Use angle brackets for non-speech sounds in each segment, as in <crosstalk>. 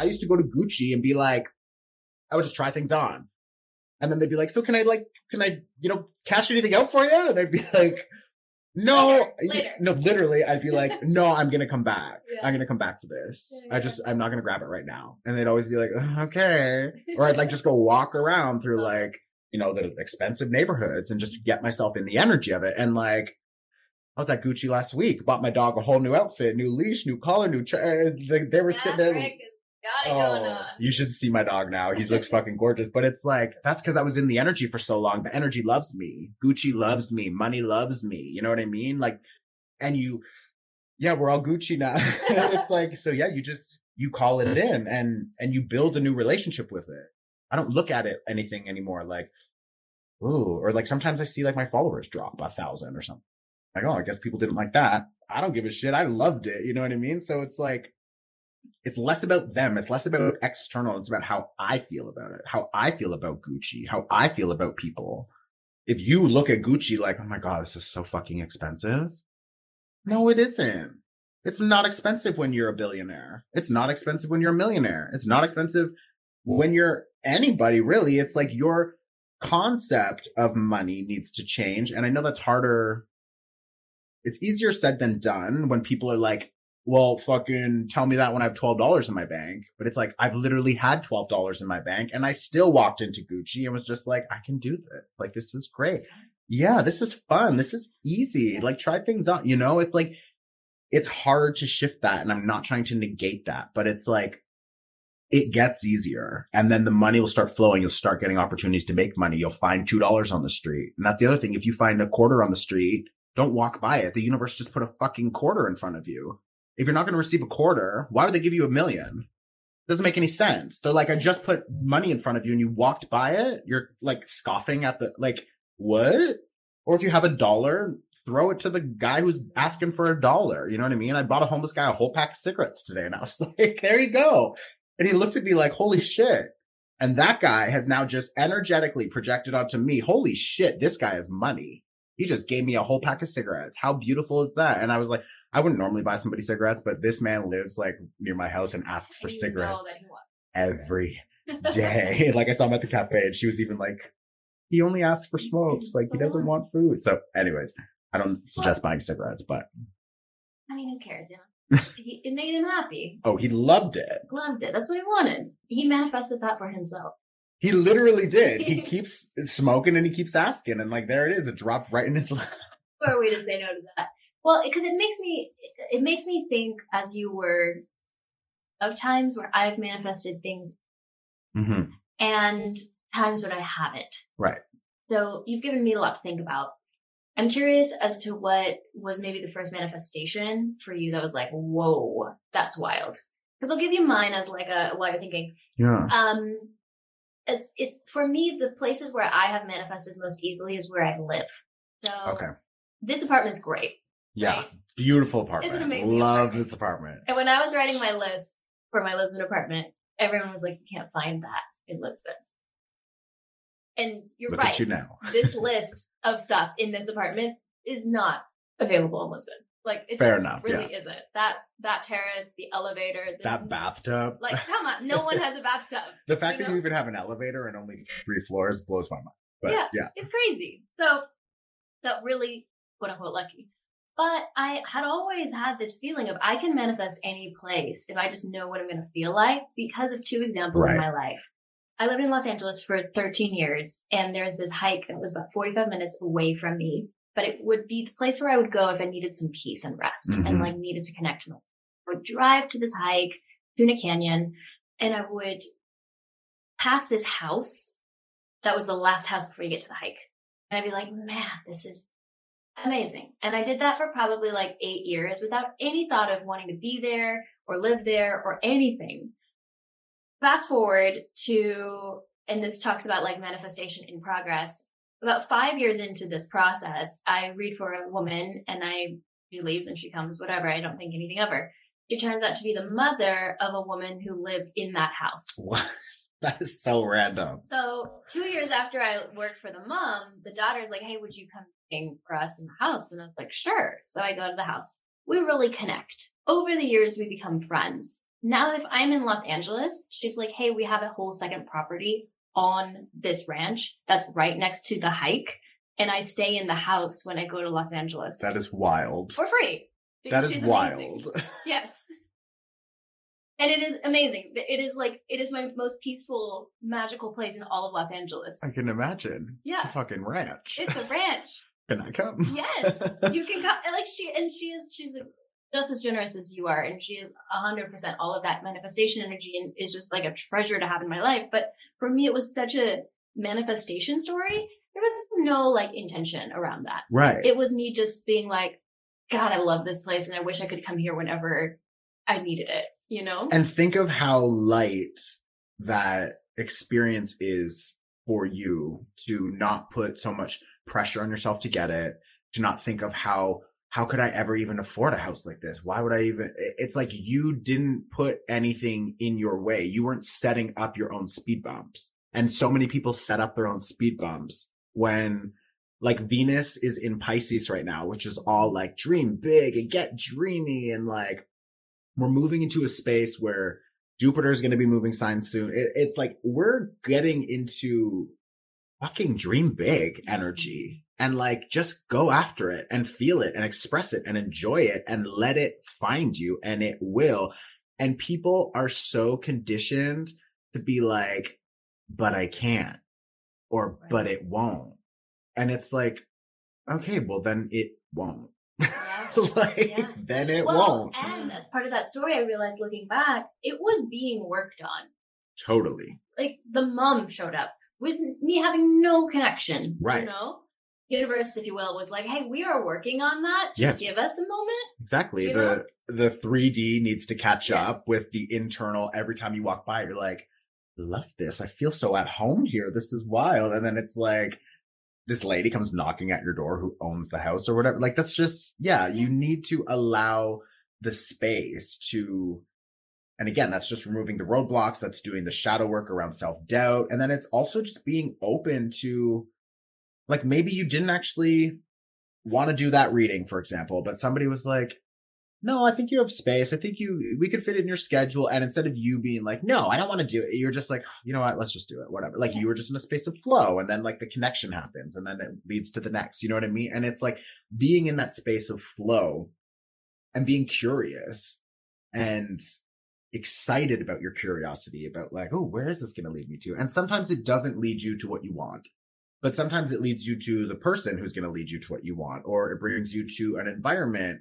I used to go to Gucci and be like, I would just try things on. And then they'd be like, so can I like, can I, you know, cash anything out for you? And I'd be <laughs> like, no, Later, later. no, literally, I'd be <laughs> like, no, I'm going to come back. Yeah. I'm going to come back for this. Yeah, I yeah. just, I'm not going to grab it right now. And they'd always be like, "Uh, okay. Or I'd like just go walk around through Uh-huh. like, you know, the expensive neighborhoods and just get myself in the energy of it. And like, I was at Gucci last week, bought my dog a whole new outfit, new leash, new collar, new, uh, they, they were sitting there. Got it going Oh, on. you should see my dog now. He looks fucking gorgeous. But it's like, that's because I was in the energy for so long. The energy loves me. Gucci loves me. Money loves me. You know what I mean? Like, and you, yeah, we're all Gucci now. <laughs> it's <laughs> like, so yeah, you just, you call it in and, and you build a new relationship with it. I don't look at it anything anymore. Like, ooh, or like sometimes I see like my followers drop a thousand or something. Like, oh, I guess people didn't like that. I don't give a shit. I loved it. You know what I mean? So it's like, it's less about them. It's less about uh, external. It's about how I feel about it, how I feel about Gucci, how I feel about people. If you look at Gucci like, oh my God, this is so fucking expensive. No, it isn't. It's not expensive when you're a billionaire. It's not expensive when you're a millionaire. It's not expensive when you're anybody really. It's like your concept of money needs to change. And I know that's harder. It's easier said than done when people are like, well, fucking tell me that when I have $12 in my bank. But it's like, I've literally had $12 in my bank and I still walked into Gucci and was just like, I can do this. Like, this is great. Yeah, this is fun. This is easy. Like, try things out. You know, it's like, it's hard to shift that. And I'm not trying to negate that, but it's like, it gets easier and then the money will start flowing. You'll start getting opportunities to make money. You'll find $2 on the street. And that's the other thing. If you find a quarter on the street, don't walk by it. The universe just put a fucking quarter in front of you. If you're not going to receive a quarter, why would they give you a million? Doesn't make any sense. They're like, I just put money in front of you and you walked by it. You're like scoffing at the, like, what? Or if you have a dollar, throw it to the guy who's asking for a dollar. You know what I mean? I bought a homeless guy a whole pack of cigarettes today and I was <laughs> like, there you go. And he looked at me like, holy shit. And that guy has now just energetically projected onto me, holy shit, this guy has money. He just gave me a whole pack of cigarettes. How beautiful is that? And I was like, I wouldn't normally buy somebody cigarettes, but this man lives like near my house and asks for And you know cigarettes that he wants every <laughs> day. <laughs> like I saw him at the cafe and she was even like, he only asks for smokes. Like he doesn't want food. So anyways, I don't suggest buying cigarettes, but I mean, who cares? You know, <laughs> he, it made him happy. oh, he loved it. Loved it. That's what he wanted. He manifested that for himself. He literally did. He <laughs> keeps smoking and he keeps asking. And like, there it is. It dropped right in his <laughs> lap. Who are we to say no to that? Well, because it makes me, it makes me think, as you were, of times where I've manifested things Mm-hmm. and times when I haven't. Right. So you've given me a lot to think about. I'm curious as to what was maybe the first manifestation for you that was like, whoa, that's wild. Because I'll give you mine as like a while you're thinking. Yeah. Um, it's it's for me the places where I have manifested most easily is where I live. So Okay. this apartment's great. Yeah. Right. Beautiful apartment. It's an amazing Love apartment. this apartment. And when I was writing my list for my Lisbon apartment, everyone was like, "You can't find that in Lisbon." And you're Look right. at you now. this <laughs> list of stuff in this apartment is not available in Lisbon. Like it Fair enough, really isn't. That that terrace, the elevator, the, That bathtub. Like, come on, no one has a bathtub. <laughs> the fact you that know? you even have an elevator and only three floors blows my mind. But Yeah. yeah. It's crazy. So that really quote unquote lucky. But I had always had this feeling of I can manifest any place if I just know what I'm going to feel like because of two examples in my life. I lived in Los Angeles for 13 years and there's this hike that was about 45 minutes away from me, but it would be the place where I would go if I needed some peace and rest and Mhm. like needed to connect to myself. I would drive to this hike, Tuna Canyon, and I would pass this house that was the last house before you get to the hike. And I'd be like, man, this is amazing. And I did that for probably like eight years without any thought of wanting to be there or live there or anything. Fast forward to, and this talks about like manifestation in progress. About five years into this process, I read for a woman and I, she leaves and she comes, whatever. I don't think anything of her. She turns out to be the mother of a woman who lives in that house. What? <laughs> That is so random. So two years after I worked for the mom, the daughter's like, "Hey, would you come for us in the house?" And I was like, "Sure." So I go to the house. We really connect. Over the years, we become friends. now if I'm in Los Angeles, she's like, Hey, we have a whole second property on this ranch that's right next to the hike. And I stay in the house when I go to Los Angeles That is wild. for free. That is wild. Yes. And it is amazing. It is like, it is my most peaceful, magical place in all of Los Angeles. I can imagine. It's Yeah. a fucking ranch. It's a ranch. <laughs> Can I come? Yes. You can come, <laughs> like she, and she is, she's just as generous as you are. And she is a hundred percent all of that manifestation energy and is just like a treasure to have in my life. But for me, it was such a manifestation story. There was no like intention around that. right. It was me just being like, God, I love this place and I wish I could come here whenever I needed it, you know? and think of how light that experience is for you to not put so much pressure on yourself to get it, to not think of how how could I ever even afford a house like this? Why would I even it's like you didn't put anything in your way. You weren't setting up your own speed bumps. And so many people set up their own speed bumps when like Venus is in Pisces right now, which is all like dream big and get dreamy and like we're moving into a space where Jupiter is going to be moving signs soon. It, it's like we're getting into fucking dream big energy and like just go after it and feel it and express it and enjoy it and let it find you and it will. And people are so conditioned to be like, but I can't or, Right. but it won't. And it's like, okay, well then it won't. Yeah. <laughs> like, Yeah. then it well, won't. and as part of that story, I realized looking back, it was being worked on. Totally. Like the mom showed up with me having no connection. Right. You know? Universe, if you will, was like, hey, we are working on that. Yes. Just give us a moment. Exactly. You the know? the 3D needs to catch up with the internal. Every time you walk by, you're like, love this. I feel so at home here. This is wild. And then it's like this lady comes knocking at your door who owns the house or whatever. Like that's just yeah, you need to allow the space to and again, that's just removing the roadblocks, that's doing the shadow work around self-doubt. And then it's also just being open to like maybe you didn't actually want to do that reading, for example, but somebody was like, no, I think you have space. I think you, we could fit it in your schedule. And instead of you being like, no, I don't want to do it, you're just like, oh, you know what? Let's just do it. Whatever. Like you were just in a space of flow and then like the connection happens and then it leads to the next. You know what I mean? And it's like being in that space of flow and being curious and excited about your curiosity about like, oh, where is this going to lead me to? And sometimes it doesn't lead you to what you want but sometimes it leads you to the person who's going to lead you to what you want, or it brings you to an environment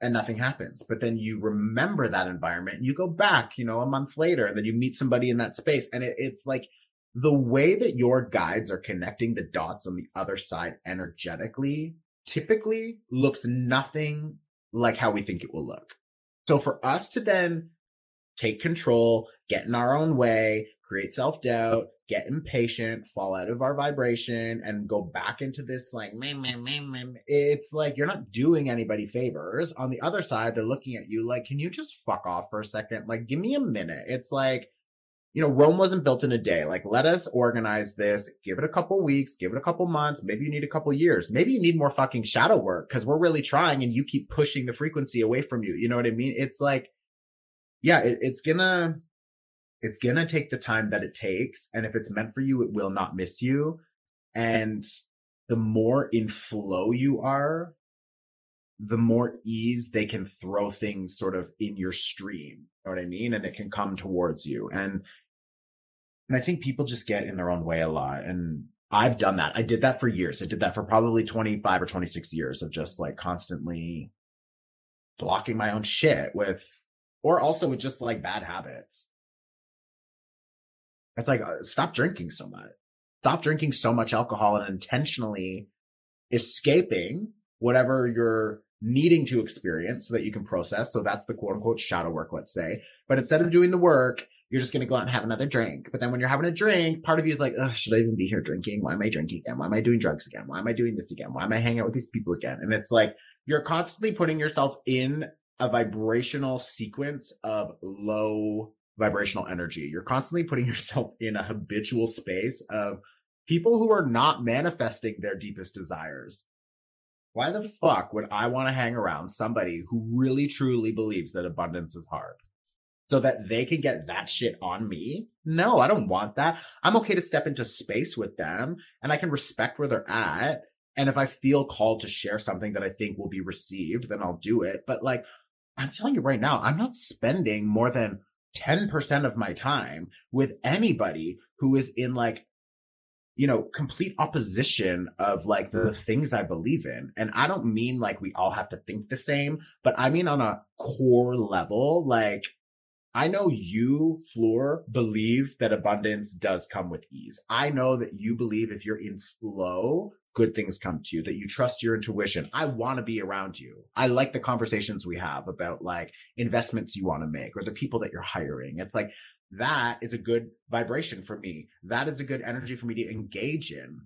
and nothing happens. But then you remember that environment and you go back, you know, a month later, and then you meet somebody in that space. And it, it's like the way that your guides are connecting the dots on the other side energetically typically looks nothing like how we think it will look. So for us to then take control, get in our own way, create self doubt, get impatient, fall out of our vibration, and go back into this like, meh, meh, meh, meh, it's like you're not doing anybody favors. On the other side, they're looking at you like, can you just fuck off for a second? Like, give me a minute. It's like, you know, Rome wasn't built in a day. Like, let us organize this, give it a couple weeks, give it a couple months. Maybe you need a couple years. Maybe you need more fucking shadow work because we're really trying and you keep pushing the frequency away from you. You know what I mean? It's like, yeah, it, it's gonna, it's gonna take the time that it takes. And if it's meant for you, it will not miss you. And the more in flow you are, the more ease they can throw things sort of in your stream. You know what I mean? And it can come towards you. And, and I think people just get in their own way a lot. And I've done that. I did that for years. I did that for probably 25 or 26 years of just like constantly blocking my own shit with, or also with just like bad habits. It's like, uh, stop drinking so much. Stop drinking so much alcohol and intentionally escaping whatever you're needing to experience so that you can process. So that's the quote unquote shadow work, let's say. But instead of doing the work, you're just going to go out and have another drink. But then when you're having a drink, part of you is like, should I even be here drinking? Why am I drinking again? Why am I doing drugs again? Why am I doing this again? Why am I hanging out with these people again? And it's like, you're constantly putting yourself in a vibrational sequence of low vibrational energy. You're constantly putting <laughs> yourself in a habitual space of people who are not manifesting their deepest desires. Why the fuck would I want to hang around somebody who really truly believes that abundance is hard? so that they can get that shit on me. No, I don't want that. I'm okay to step into space with them and I can respect where they're at. And if I feel called to share something that I think will be received, then I'll do it. But like, I'm telling you right now, I'm not spending more than 10% of my time with anybody who is in like you know, complete opposition of like the things I believe in. And I don't mean like we all have to think the same, but I mean on a core level, like I know you, Fleur, believe that abundance does come with ease. I know that you believe if you're in flow, good things come to you, that you trust your intuition. I want to be around you. I like the conversations we have about like investments you want to make or the people that you're hiring. It's like that is a good vibration for me. That is a good energy for me to engage in.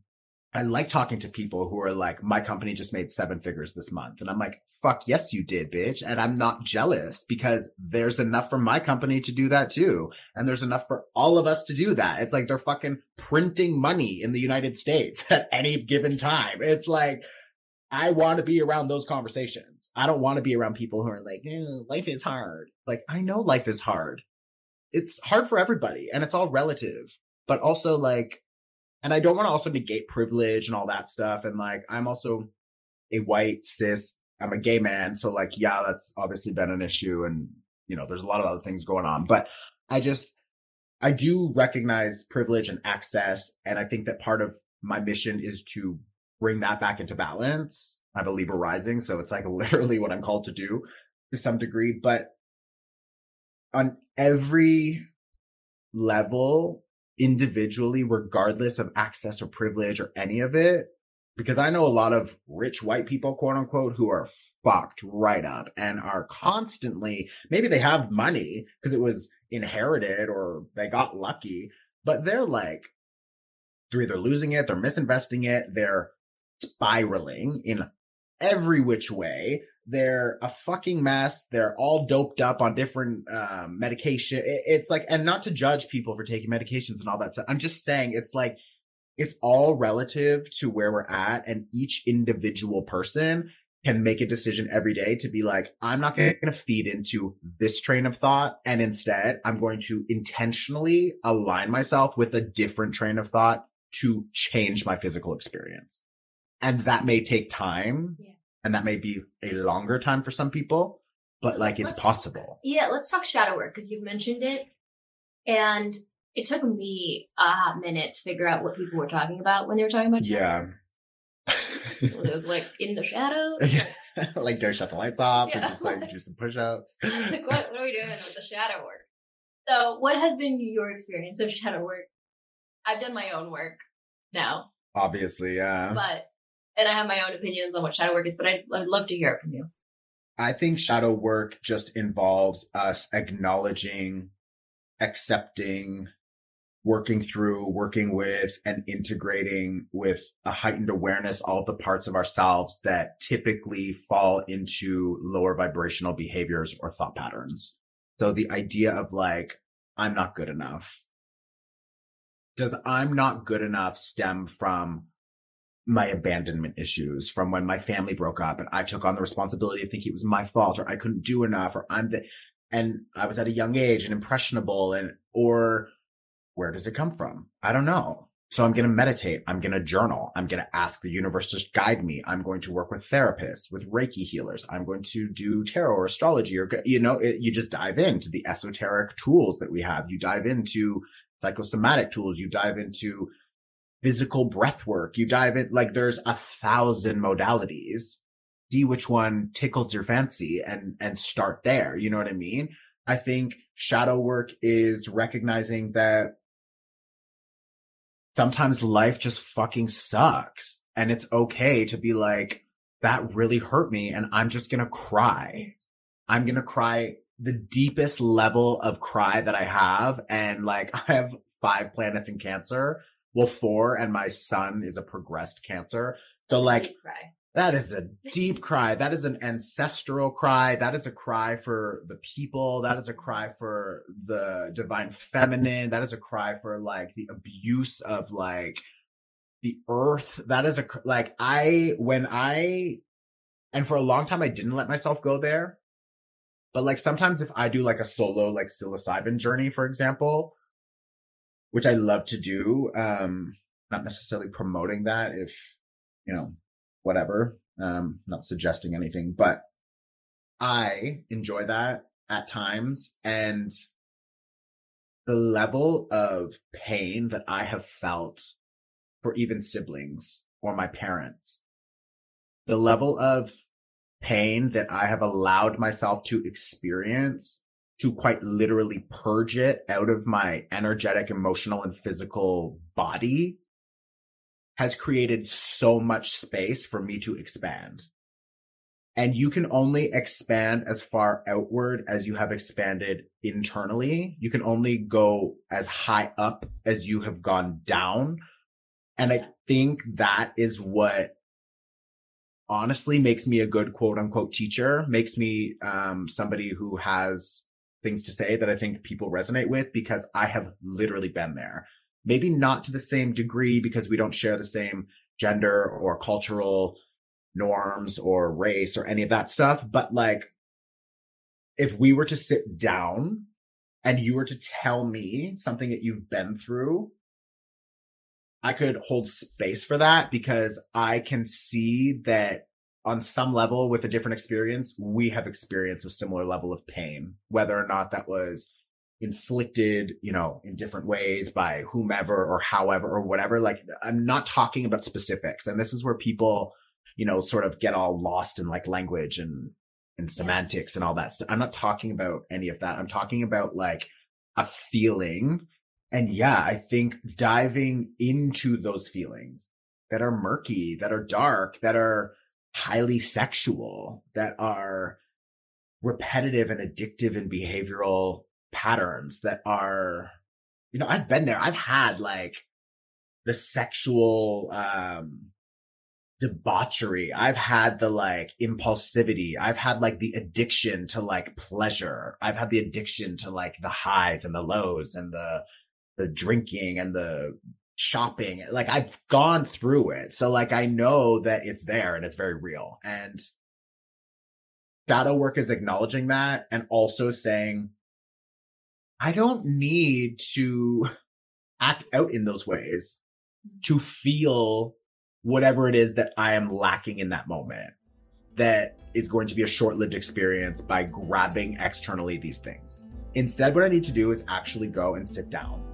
I like talking to people who are like, my company just made seven figures this month. And I'm like, fuck yes, you did, bitch. And I'm not jealous because there's enough for my company to do that too. And there's enough for all of us to do that. It's like they're fucking printing money in the United States <laughs> at any given time. It's like, I want to be around those conversations. I don't want to be around people who are like, eh, life is hard. Like, I know life is hard. It's hard for everybody and it's all relative, but also like, and I don't want to also negate privilege and all that stuff. And like, I'm also a white cis, I'm a gay man. So like, yeah, that's obviously been an issue. And, you know, there's a lot of other things going on, but I just, I do recognize privilege and access. And I think that part of my mission is to bring that back into balance. I have a Libra rising. So it's like <laughs> literally what I'm called to do to some degree, but on every level individually, regardless of access or privilege or any of it. Because I know a lot of rich white people, quote unquote, who are fucked right up and are constantly, maybe they have money because it was inherited or they got lucky, but they're like, they're either losing it, they're misinvesting it, they're spiraling in every which way. They're a fucking mess. They're all doped up on different um, medication. It, it's like, and not to judge people for taking medications and all that stuff. I'm just saying it's like, it's all relative to where we're at and each individual person can make a decision every day to be like, I'm not going to feed into this train of thought. And instead, I'm going to intentionally align myself with a different train of thought to change my physical experience. And that may take time. Yeah and that may be a longer time for some people, but like it's let's possible. Yeah, let's talk shadow work because you've mentioned it. And it took me a hot minute to figure out what people were talking about when they were talking about Yeah. it was like in the shadows. <laughs> Yeah. like do shut the lights off yeah. and just like do some push ups. <laughs> like what, what are we doing with the shadow work? So what has been your experience of shadow work? I've done my own work now. Obviously, yeah. But and I have my own opinions on what shadow work is, but I'd, I'd love to hear it from you. I think shadow work just involves us acknowledging, accepting, working through, working with, and integrating with a heightened awareness all the parts of ourselves that typically fall into lower vibrational behaviors or thought patterns. So the idea of like, I'm not good enough. Does I'm not good enough stem from my abandonment issues from when my family broke up and I took on the responsibility of thinking it was my fault or I couldn't do enough or I'm the, and I was at a young age and impressionable and, or where does it come from? I don't know. So I'm going to meditate. I'm going to journal. I'm going to ask the universe to guide me. I'm going to work with therapists, with Reiki healers. I'm going to do tarot or astrology or, you know, it, you just dive into the esoteric tools that we have. You dive into psychosomatic tools. You dive into physical breath work. You dive in, like there's a thousand modalities. See which one tickles your fancy and, and start there. You know what I mean? I think shadow work is recognizing that sometimes life just fucking sucks and it's okay to be like, that really hurt me and I'm just going to cry. I'm going to cry the deepest level of cry that I have. And like, <laughs> I have five planets in cancer well, four, and my sun is a progressed cancer. So That's like, that is a <laughs> deep cry. That is an ancestral cry. That is a cry for the people. That is a cry for the divine feminine. That is a cry for like the abuse of like the earth. That is a, like, I, when I, and for a long time, I didn't let myself go there. But like sometimes if I do like a solo like psilocybin journey, for example, which I love to do, um, not necessarily promoting that if, you know, whatever, um, not suggesting anything, but I enjoy that at times and the level of pain that I have felt for even siblings or my parents, the level of pain that I have allowed myself to experience to quite literally purge it out of my energetic, emotional and physical body has created so much space for me to expand. And you can only expand as far outward as you have expanded internally. You can only go as high up as you have gone down. And I think that is what honestly makes me a good quote unquote teacher, makes me um, somebody who has things to say that I think people resonate with because I have literally been there. Maybe not to the same degree because we don't share the same gender or cultural norms or race or any of that stuff. But like, if we were to sit down and you were to tell me something that you've been through, I could hold space for that because I can see that on some level with a different experience, we have experienced a similar level of pain, whether or not that was inflicted, you know, in different ways by whomever or however or whatever. Like I'm not talking about specifics. And this is where people you know, sort of get all lost in like language and, and semantics and all that stuff. I'm not talking about any of that. I'm talking about like a feeling. And yeah, I think diving into those feelings that are murky, that are dark, that are highly sexual, that are repetitive and addictive in behavioral patterns that are, you know, I've been there. I've had like the sexual, um, debauchery. I've had the like impulsivity. I've had like the addiction to like pleasure. I've had the addiction to like the highs and the lows and the, the drinking and the shopping. Like I've gone through it. So like I know that it's there and it's very real. And shadow work is acknowledging that and also saying, I don't need to <laughs> act out in those ways to feel whatever it is that I am lacking in that moment that is going to be a short lived experience by grabbing externally these things. Instead, what I need to do is actually go and sit down.